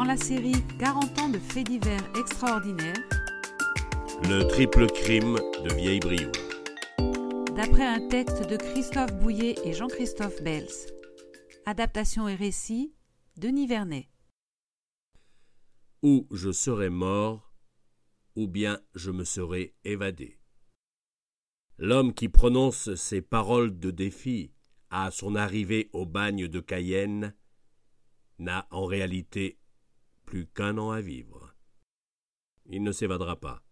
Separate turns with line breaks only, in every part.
Dans la série 40 ans de faits divers extraordinaires,
Le triple crime de Vieille Brioude.
d'après un texte de Christophe Bouillet et Jean-Christophe Bels. Adaptation et récit, Denis Vernet.
Ou je serais mort, ou bien je me serais évadé. L'homme qui prononce ces paroles de défi à son arrivée au bagne de Cayenne n'a en réalité plus qu'un an à vivre. Il ne s'évadera pas,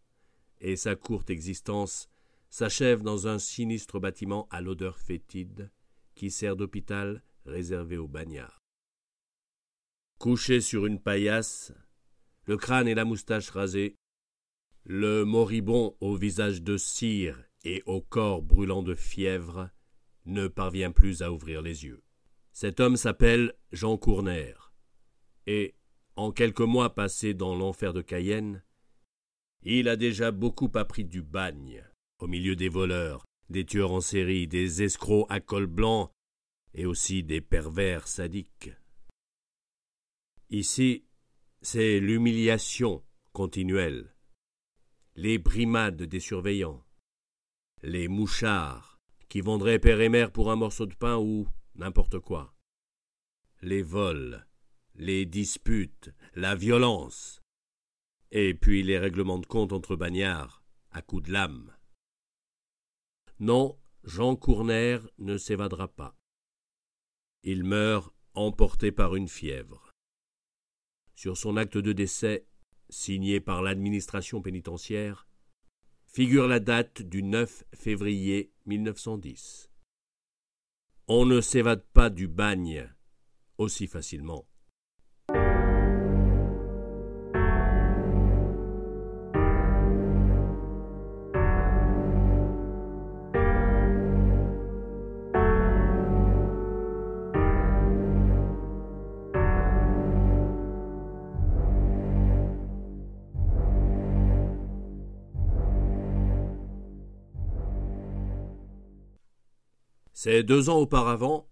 et sa courte existence s'achève dans un sinistre bâtiment à l'odeur fétide qui sert d'hôpital réservé aux bagnards. Couché sur une paillasse, le crâne et la moustache rasés, le moribond au visage de cire et au corps brûlant de fièvre ne parvient plus à ouvrir les yeux. Cet homme s'appelle Jean Cournaire, et, en quelques mois passés dans l'enfer de Cayenne, il a déjà beaucoup appris du bagne, au milieu des voleurs, des tueurs en série, des escrocs à col blanc, et aussi des pervers sadiques. Ici, c'est l'humiliation continuelle, les brimades des surveillants, les mouchards qui vendraient père et mère pour un morceau de pain ou n'importe quoi, les vols, les disputes, la violence, et puis les règlements de compte entre bagnards à coups de lame. Non, Jean Cournaire ne s'évadera pas. Il meurt emporté par une fièvre. Sur son acte de décès, signé par l'administration pénitentiaire, figure la date du 9 février 1910. On ne s'évade pas du bagne aussi facilement. C'est deux ans auparavant,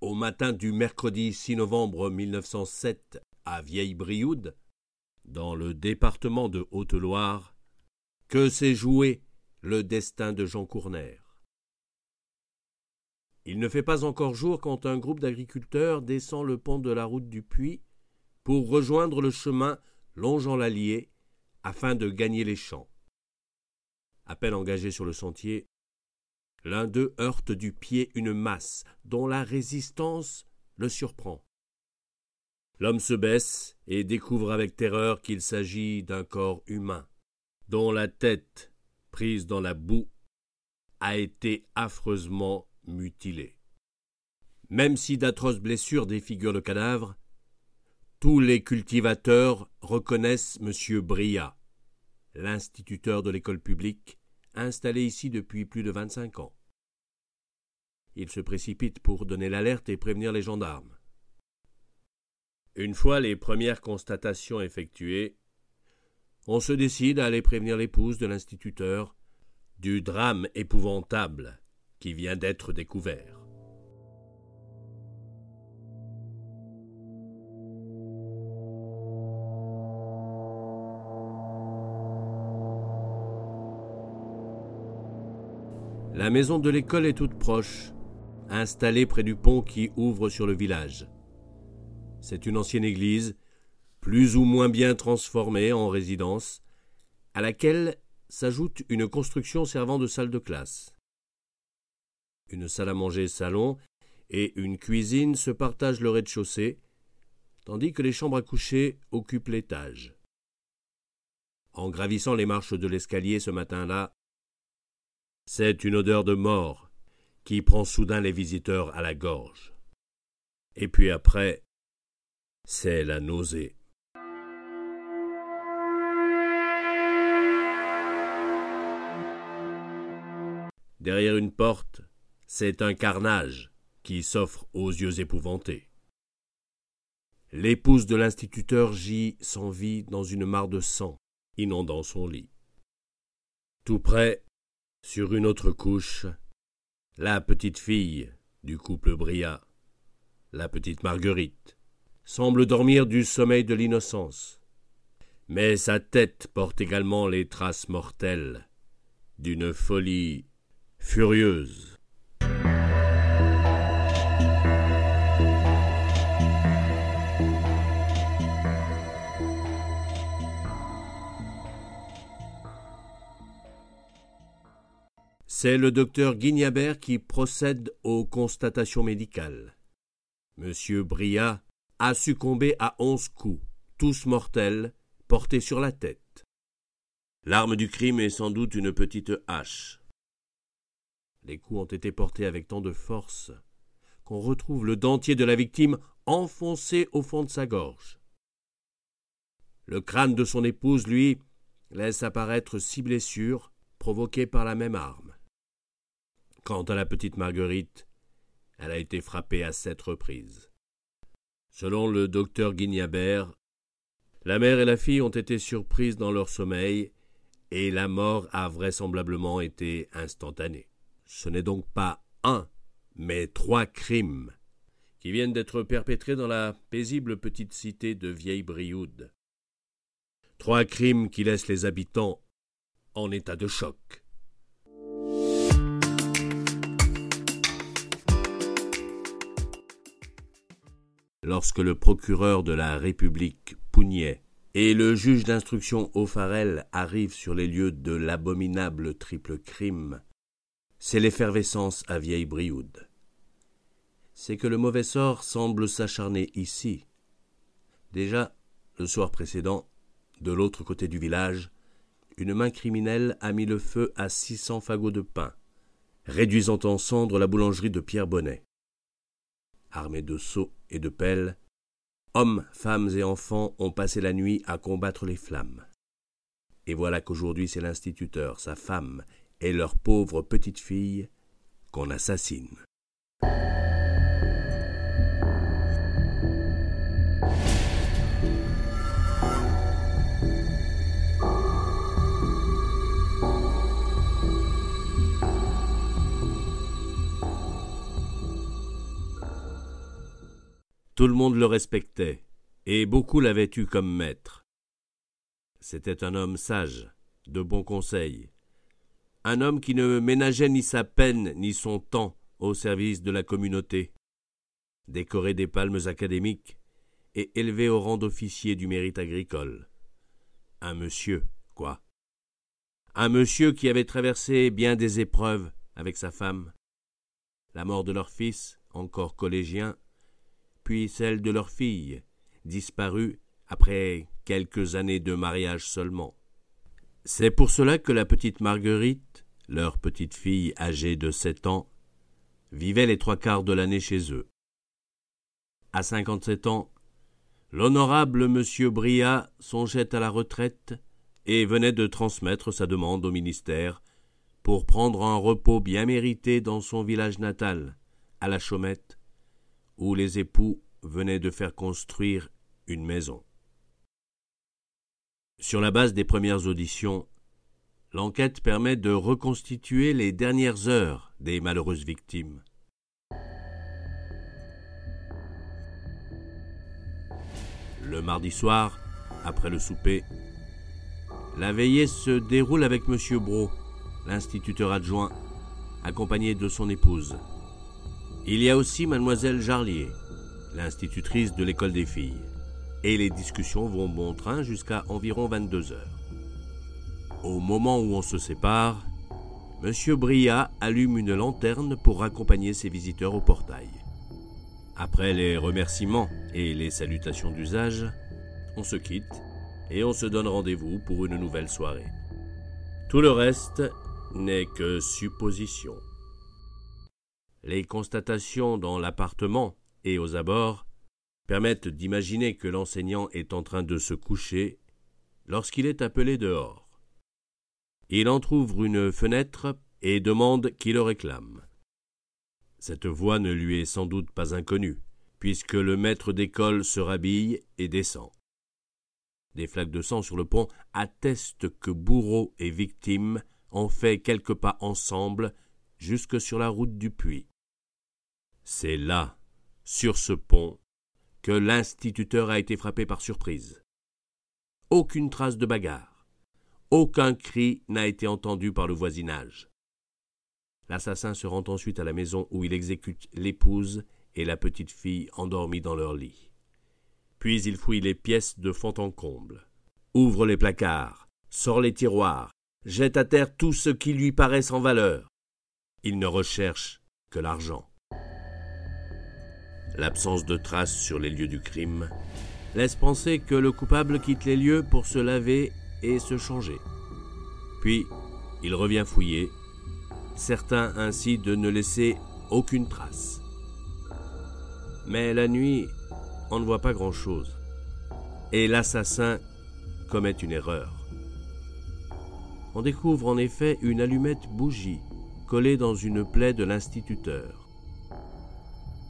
au matin du mercredi 6 novembre 1907 à Vieille-Brioude, dans le département de Haute-Loire, que s'est joué le destin de Jean Cournaire. Il ne fait pas encore jour quand un groupe d'agriculteurs descend le pont de la route du Puy pour rejoindre le chemin longeant l'Allier afin de gagner les champs. À peine engagé sur le sentier, L'un d'eux heurte du pied une masse dont la résistance le surprend. L'homme se baisse et découvre avec terreur qu'il s'agit d'un corps humain, dont la tête, prise dans la boue, a été affreusement mutilée. Même si d'atroces blessures défigurent le cadavre, tous les cultivateurs reconnaissent M. Bria, l'instituteur de l'école publique, installé ici depuis plus de vingt-cinq ans. Il se précipite pour donner l'alerte et prévenir les gendarmes. Une fois les premières constatations effectuées, on se décide à aller prévenir l'épouse de l'instituteur du drame épouvantable qui vient d'être découvert. La maison de l'école est toute proche, installée près du pont qui ouvre sur le village. C'est une ancienne église, plus ou moins bien transformée en résidence, à laquelle s'ajoute une construction servant de salle de classe. Une salle à manger salon et une cuisine se partagent le rez-de-chaussée, tandis que les chambres à coucher occupent l'étage. En gravissant les marches de l'escalier ce matin-là, C'est une odeur de mort qui prend soudain les visiteurs à la gorge. Et puis après, c'est la nausée. Derrière une porte, c'est un carnage qui s'offre aux yeux épouvantés. L'épouse de l'instituteur gît sans vie dans une mare de sang, inondant son lit. Tout près, sur une autre couche, la petite fille du couple Bria, la petite Marguerite, semble dormir du sommeil de l'innocence. Mais sa tête porte également les traces mortelles d'une folie furieuse. C'est le docteur Guignabert qui procède aux constatations médicales. Monsieur Bria a succombé à onze coups, tous mortels, portés sur la tête. L'arme du crime est sans doute une petite hache. Les coups ont été portés avec tant de force qu'on retrouve le dentier de la victime enfoncé au fond de sa gorge. Le crâne de son épouse, lui, laisse apparaître six blessures provoquées par la même arme. Quant à la petite Marguerite, elle a été frappée à sept reprises. Selon le docteur Guignabert, la mère et la fille ont été surprises dans leur sommeil et la mort a vraisemblablement été instantanée. Ce n'est donc pas un, mais trois crimes qui viennent d'être perpétrés dans la paisible petite cité de Vieille Brioude. Trois crimes qui laissent les habitants en état de choc. Lorsque le procureur de la République Pougnet et le juge d'instruction O'Farrell arrivent sur les lieux de l'abominable triple crime, c'est l'effervescence à vieille Brioude. C'est que le mauvais sort semble s'acharner ici. Déjà, le soir précédent, de l'autre côté du village, une main criminelle a mis le feu à six cents fagots de pain, réduisant en cendres la boulangerie de Pierre Bonnet armés de seaux et de pelles, hommes, femmes et enfants ont passé la nuit à combattre les flammes. Et voilà qu'aujourd'hui c'est l'instituteur, sa femme et leur pauvre petite fille qu'on assassine. Tout le monde le respectait, et beaucoup l'avaient eu comme maître. C'était un homme sage, de bons conseils, un homme qui ne ménageait ni sa peine ni son temps au service de la communauté, décoré des palmes académiques et élevé au rang d'officier du mérite agricole. Un monsieur, quoi. Un monsieur qui avait traversé bien des épreuves avec sa femme. La mort de leur fils, encore collégien, puis celle de leur fille, disparue après quelques années de mariage seulement. C'est pour cela que la petite Marguerite, leur petite fille âgée de sept ans, vivait les trois quarts de l'année chez eux. À cinquante-sept ans, l'honorable monsieur Bria songeait à la retraite et venait de transmettre sa demande au ministère pour prendre un repos bien mérité dans son village natal, à la Chaumette, où les époux venaient de faire construire une maison. Sur la base des premières auditions, l'enquête permet de reconstituer les dernières heures des malheureuses victimes. Le mardi soir, après le souper, la veillée se déroule avec M. Bro, l'instituteur adjoint, accompagné de son épouse. Il y a aussi mademoiselle Jarlier, l'institutrice de l'école des filles. Et les discussions vont bon train jusqu'à environ 22 heures. Au moment où on se sépare, M. Bria allume une lanterne pour accompagner ses visiteurs au portail. Après les remerciements et les salutations d'usage, on se quitte et on se donne rendez-vous pour une nouvelle soirée. Tout le reste n'est que supposition. Les constatations dans l'appartement et aux abords permettent d'imaginer que l'enseignant est en train de se coucher lorsqu'il est appelé dehors. Il entr'ouvre une fenêtre et demande qui le réclame. Cette voix ne lui est sans doute pas inconnue, puisque le maître d'école se rhabille et descend. Des flaques de sang sur le pont attestent que bourreau et victime ont fait quelques pas ensemble jusque sur la route du puits. C'est là, sur ce pont, que l'instituteur a été frappé par surprise. Aucune trace de bagarre, aucun cri n'a été entendu par le voisinage. L'assassin se rend ensuite à la maison où il exécute l'épouse et la petite fille endormies dans leur lit. Puis il fouille les pièces de fond en comble, ouvre les placards, sort les tiroirs, jette à terre tout ce qui lui paraît sans valeur. Il ne recherche que l'argent. L'absence de traces sur les lieux du crime laisse penser que le coupable quitte les lieux pour se laver et se changer. Puis, il revient fouiller, certain ainsi de ne laisser aucune trace. Mais la nuit, on ne voit pas grand-chose. Et l'assassin commet une erreur. On découvre en effet une allumette bougie collée dans une plaie de l'instituteur.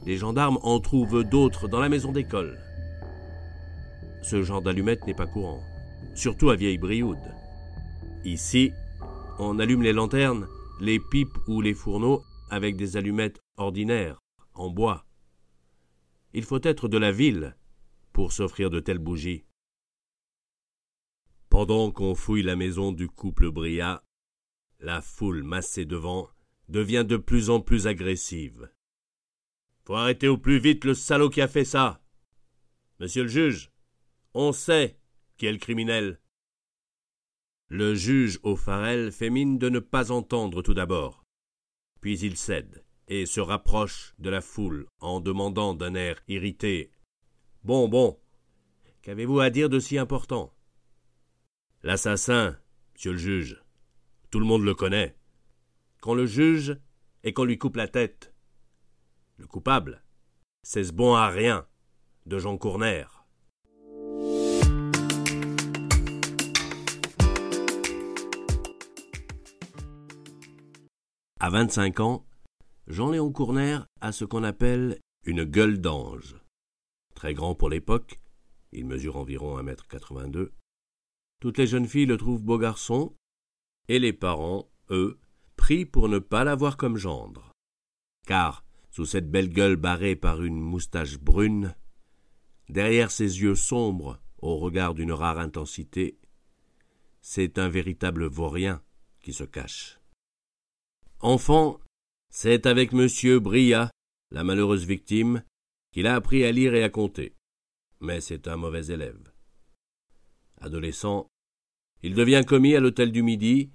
Les gendarmes en trouvent d'autres dans la maison d'école. Ce genre d'allumette n'est pas courant, surtout à Vieille Brioude. Ici, on allume les lanternes, les pipes ou les fourneaux avec des allumettes ordinaires, en bois. Il faut être de la ville pour s'offrir de telles bougies. Pendant qu'on fouille la maison du couple Bria, la foule massée devant devient de plus en plus agressive. Faut arrêter au plus vite le salaud qui a fait ça. Monsieur le juge, on sait qui est le criminel. Le juge au Farel fait mine de ne pas entendre tout d'abord. Puis il cède et se rapproche de la foule en demandant d'un air irrité Bon, bon, qu'avez-vous à dire de si important? L'assassin, monsieur le juge, tout le monde le connaît. Qu'on le juge et qu'on lui coupe la tête. Le coupable, c'est ce bon à rien de Jean Courner. À 25 ans, Jean-Léon Courner a ce qu'on appelle une gueule d'ange. Très grand pour l'époque, il mesure environ 1m82. Toutes les jeunes filles le trouvent beau garçon, et les parents, eux, prient pour ne pas l'avoir comme gendre. Car, sous cette belle gueule barrée par une moustache brune, derrière ses yeux sombres au regard d'une rare intensité, c'est un véritable vaurien qui se cache. Enfant, c'est avec monsieur Bria, la malheureuse victime, qu'il a appris à lire et à compter. Mais c'est un mauvais élève. Adolescent, il devient commis à l'hôtel du Midi,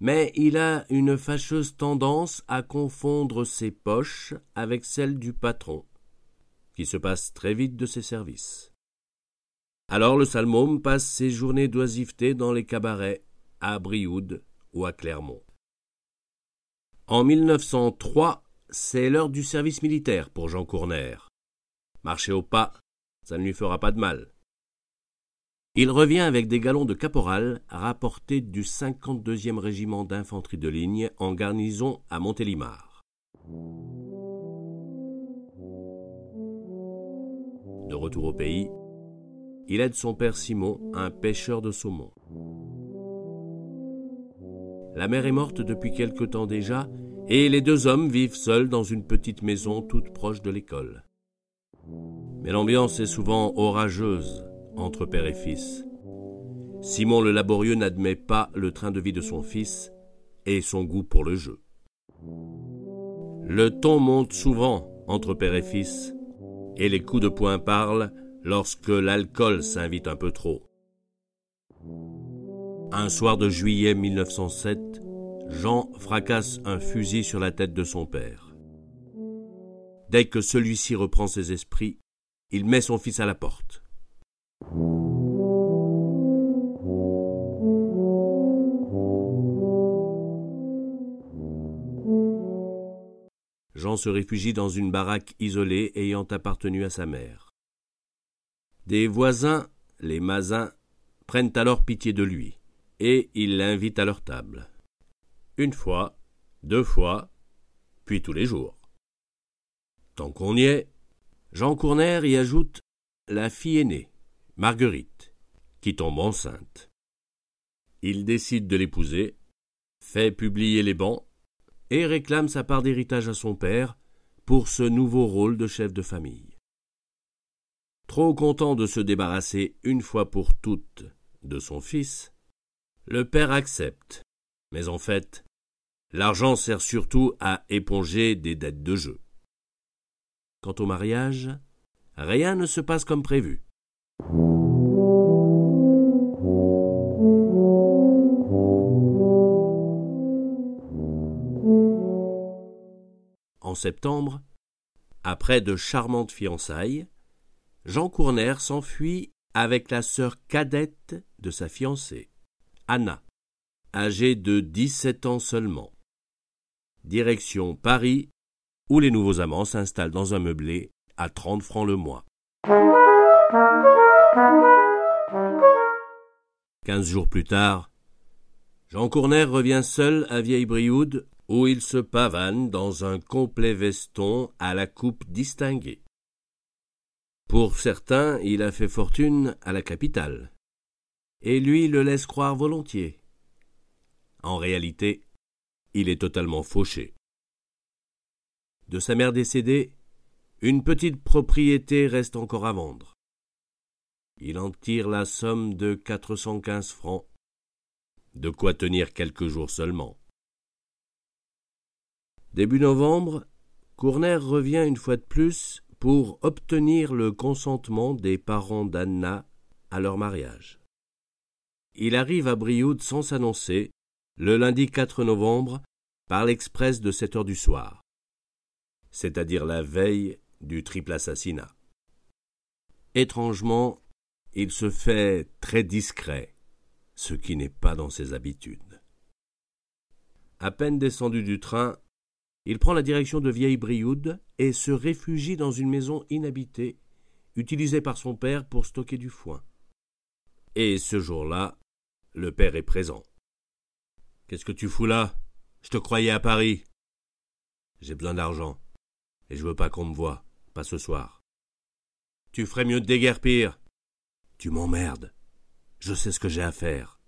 mais il a une fâcheuse tendance à confondre ses poches avec celles du patron, qui se passe très vite de ses services. Alors le salmôme passe ses journées d'oisiveté dans les cabarets, à Brioude ou à Clermont. En 1903, c'est l'heure du service militaire pour Jean Courner. Marcher au pas, ça ne lui fera pas de mal. Il revient avec des galons de caporal rapportés du 52e régiment d'infanterie de ligne en garnison à Montélimar. De retour au pays, il aide son père Simon, un pêcheur de saumon. La mère est morte depuis quelque temps déjà, et les deux hommes vivent seuls dans une petite maison toute proche de l'école. Mais l'ambiance est souvent orageuse entre père et fils. Simon le laborieux n'admet pas le train de vie de son fils et son goût pour le jeu. Le ton monte souvent entre père et fils, et les coups de poing parlent lorsque l'alcool s'invite un peu trop. Un soir de juillet 1907, Jean fracasse un fusil sur la tête de son père. Dès que celui-ci reprend ses esprits, il met son fils à la porte. Jean se réfugie dans une baraque isolée ayant appartenu à sa mère. Des voisins, les Mazins, prennent alors pitié de lui, et ils l'invitent à leur table. Une fois, deux fois, puis tous les jours. Tant qu'on y est, Jean Cournaire y ajoute la fille aînée, Marguerite, qui tombe enceinte. Il décide de l'épouser, fait publier les bans et réclame sa part d'héritage à son père pour ce nouveau rôle de chef de famille. Trop content de se débarrasser une fois pour toutes de son fils, le père accepte, mais en fait, l'argent sert surtout à éponger des dettes de jeu. Quant au mariage, rien ne se passe comme prévu. En septembre, après de charmantes fiançailles, Jean Cournaire s'enfuit avec la sœur cadette de sa fiancée, Anna, âgée de dix-sept ans seulement. Direction Paris, où les nouveaux amants s'installent dans un meublé à trente francs le mois. Quinze jours plus tard, Jean Cournaire revient seul à Vieille-Brioude où il se pavane dans un complet veston à la coupe distinguée. Pour certains, il a fait fortune à la capitale, et lui le laisse croire volontiers. En réalité, il est totalement fauché. De sa mère décédée, une petite propriété reste encore à vendre. Il en tire la somme de quatre cent quinze francs, de quoi tenir quelques jours seulement. Début novembre, Cournaire revient une fois de plus pour obtenir le consentement des parents d'Anna à leur mariage. Il arrive à Brioude sans s'annoncer, le lundi 4 novembre, par l'express de sept heures du soir, c'est-à-dire la veille du triple assassinat. Étrangement, il se fait très discret, ce qui n'est pas dans ses habitudes. À peine descendu du train, il prend la direction de Vieille Brioude et se réfugie dans une maison inhabitée, utilisée par son père pour stocker du foin. Et ce jour-là, le père est présent. Qu'est-ce que tu fous là? Je te croyais à Paris. J'ai besoin d'argent, et je veux pas qu'on me voie, pas ce soir. Tu ferais mieux de déguerpir. Tu m'emmerdes. Je sais ce que j'ai à faire.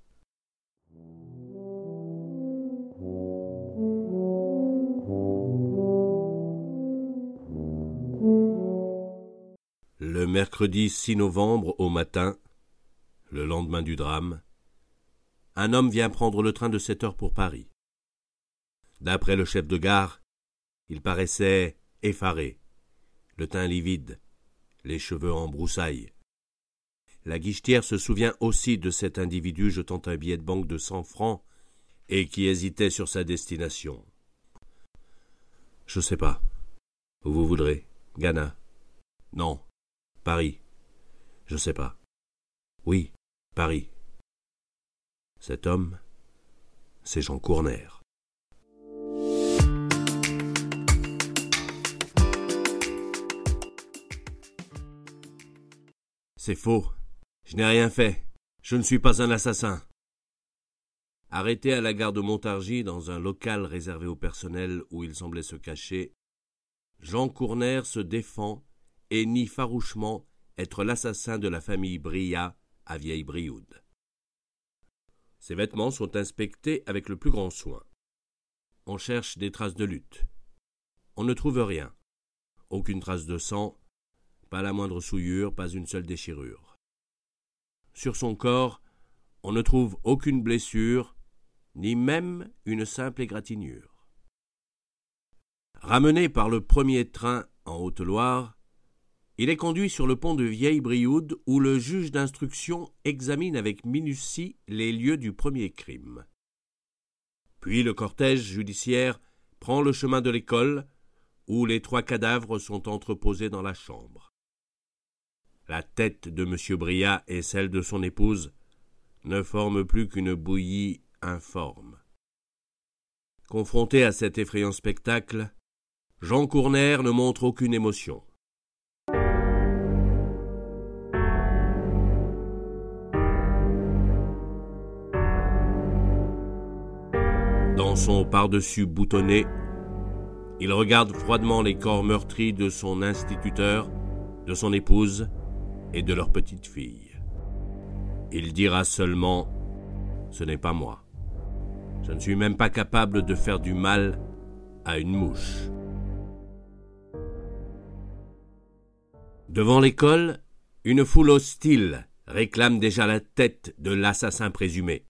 Le mercredi 6 novembre au matin, le lendemain du drame, un homme vient prendre le train de sept heures pour Paris. D'après le chef de gare, il paraissait effaré, le teint livide, les cheveux en broussailles. La guichetière se souvient aussi de cet individu jetant un billet de banque de cent francs et qui hésitait sur sa destination. Je sais pas. Où vous voudrez. Ghana. Non. Paris. Je sais pas. Oui, Paris. Cet homme, c'est Jean Cournaire. C'est faux. Je n'ai rien fait. Je ne suis pas un assassin. Arrêté à la gare de Montargis dans un local réservé au personnel où il semblait se cacher, Jean Cournaire se défend et nie farouchement être l'assassin de la famille Bria à Vieille Brioude. Ses vêtements sont inspectés avec le plus grand soin. On cherche des traces de lutte. On ne trouve rien. Aucune trace de sang, pas la moindre souillure, pas une seule déchirure. Sur son corps, on ne trouve aucune blessure, ni même une simple égratignure. Ramené par le premier train en Haute-Loire, il est conduit sur le pont de Vieille Brioude où le juge d'instruction examine avec minutie les lieux du premier crime. Puis le cortège judiciaire prend le chemin de l'école où les trois cadavres sont entreposés dans la chambre. La tête de M. Bria et celle de son épouse ne forment plus qu'une bouillie informe. Confronté à cet effrayant spectacle, Jean Cournaire ne montre aucune émotion. Dans son par-dessus boutonné, il regarde froidement les corps meurtris de son instituteur, de son épouse et de leur petite fille. Il dira seulement ⁇ Ce n'est pas moi. Je ne suis même pas capable de faire du mal à une mouche. ⁇ Devant l'école, une foule hostile réclame déjà la tête de l'assassin présumé.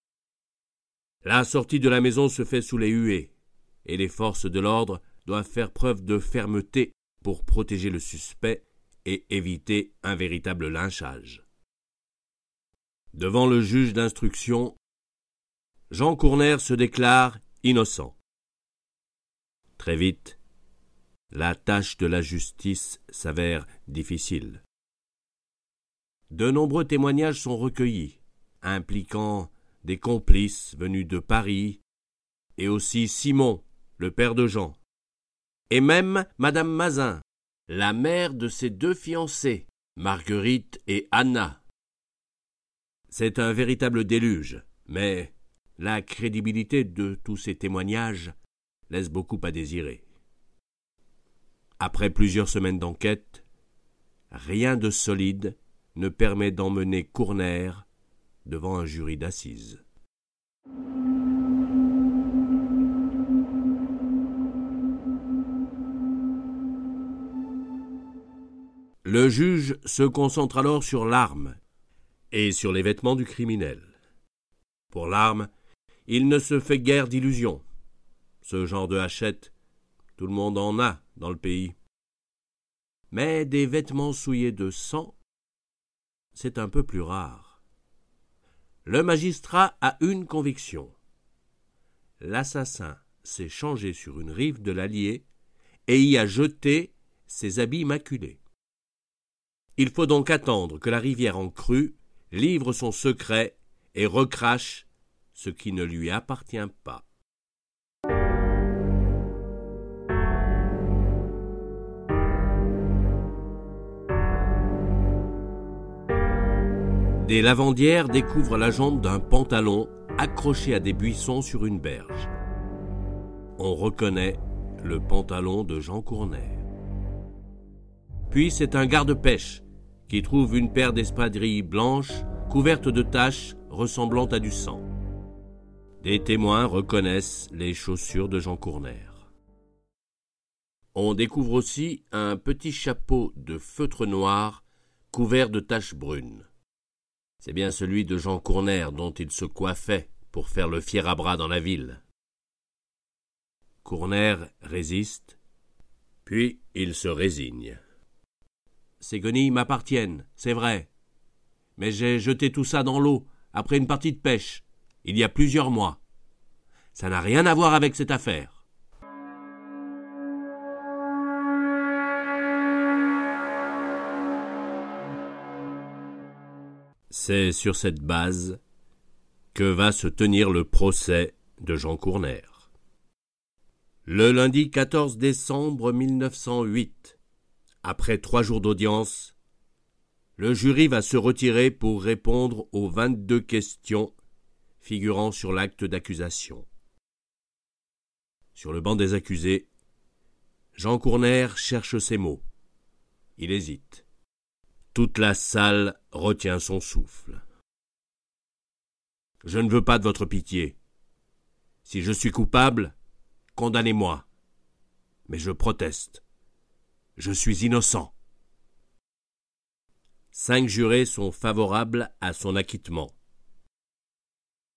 La sortie de la maison se fait sous les huées, et les forces de l'ordre doivent faire preuve de fermeté pour protéger le suspect et éviter un véritable lynchage. Devant le juge d'instruction, Jean Cournaire se déclare innocent. Très vite, la tâche de la justice s'avère difficile. De nombreux témoignages sont recueillis, impliquant des complices venus de Paris, et aussi Simon, le père de Jean, et même Madame Mazin, la mère de ses deux fiancées, Marguerite et Anna. C'est un véritable déluge, mais la crédibilité de tous ces témoignages laisse beaucoup à désirer. Après plusieurs semaines d'enquête, rien de solide ne permet d'emmener Cournaire devant un jury d'assises. Le juge se concentre alors sur l'arme et sur les vêtements du criminel. Pour l'arme, il ne se fait guère d'illusions. Ce genre de hachette, tout le monde en a dans le pays. Mais des vêtements souillés de sang, c'est un peu plus rare. Le magistrat a une conviction. L'assassin s'est changé sur une rive de l'Allier et y a jeté ses habits maculés. Il faut donc attendre que la rivière en crue livre son secret et recrache ce qui ne lui appartient pas. Des lavandières découvrent la jambe d'un pantalon accroché à des buissons sur une berge. On reconnaît le pantalon de Jean Cournaire. Puis c'est un garde-pêche qui trouve une paire d'espadrilles blanches couvertes de taches ressemblant à du sang. Des témoins reconnaissent les chaussures de Jean Cournaire. On découvre aussi un petit chapeau de feutre noir couvert de taches brunes. C'est bien celui de Jean Cournaire dont il se coiffait pour faire le fier à bras dans la ville. Cournaire résiste, puis il se résigne. Ces guenilles m'appartiennent, c'est vrai. Mais j'ai jeté tout ça dans l'eau, après une partie de pêche, il y a plusieurs mois. Ça n'a rien à voir avec cette affaire. C'est sur cette base que va se tenir le procès de Jean Cournaire. Le lundi 14 décembre 1908, après trois jours d'audience, le jury va se retirer pour répondre aux vingt-deux questions figurant sur l'acte d'accusation. Sur le banc des accusés, Jean Cournaire cherche ses mots. Il hésite. Toute la salle retient son souffle. Je ne veux pas de votre pitié. Si je suis coupable, condamnez-moi. Mais je proteste. Je suis innocent. Cinq jurés sont favorables à son acquittement.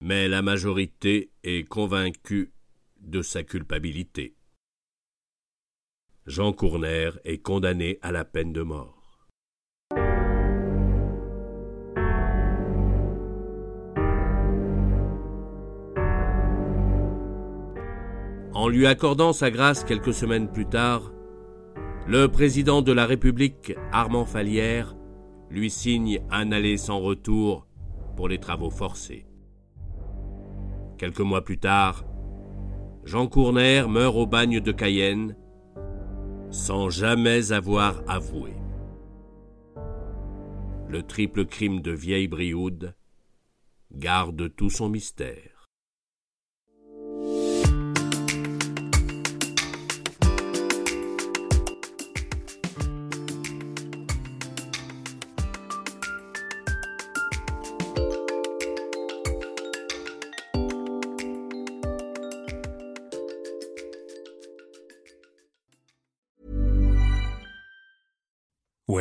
Mais la majorité est convaincue de sa culpabilité. Jean Cournaire est condamné à la peine de mort. En lui accordant sa grâce quelques semaines plus tard, le président de la République, Armand Falière, lui signe un aller sans retour pour les travaux forcés. Quelques mois plus tard, Jean Cournaire meurt au bagne de Cayenne sans jamais avoir avoué. Le triple crime de vieille Brioude garde tout son mystère.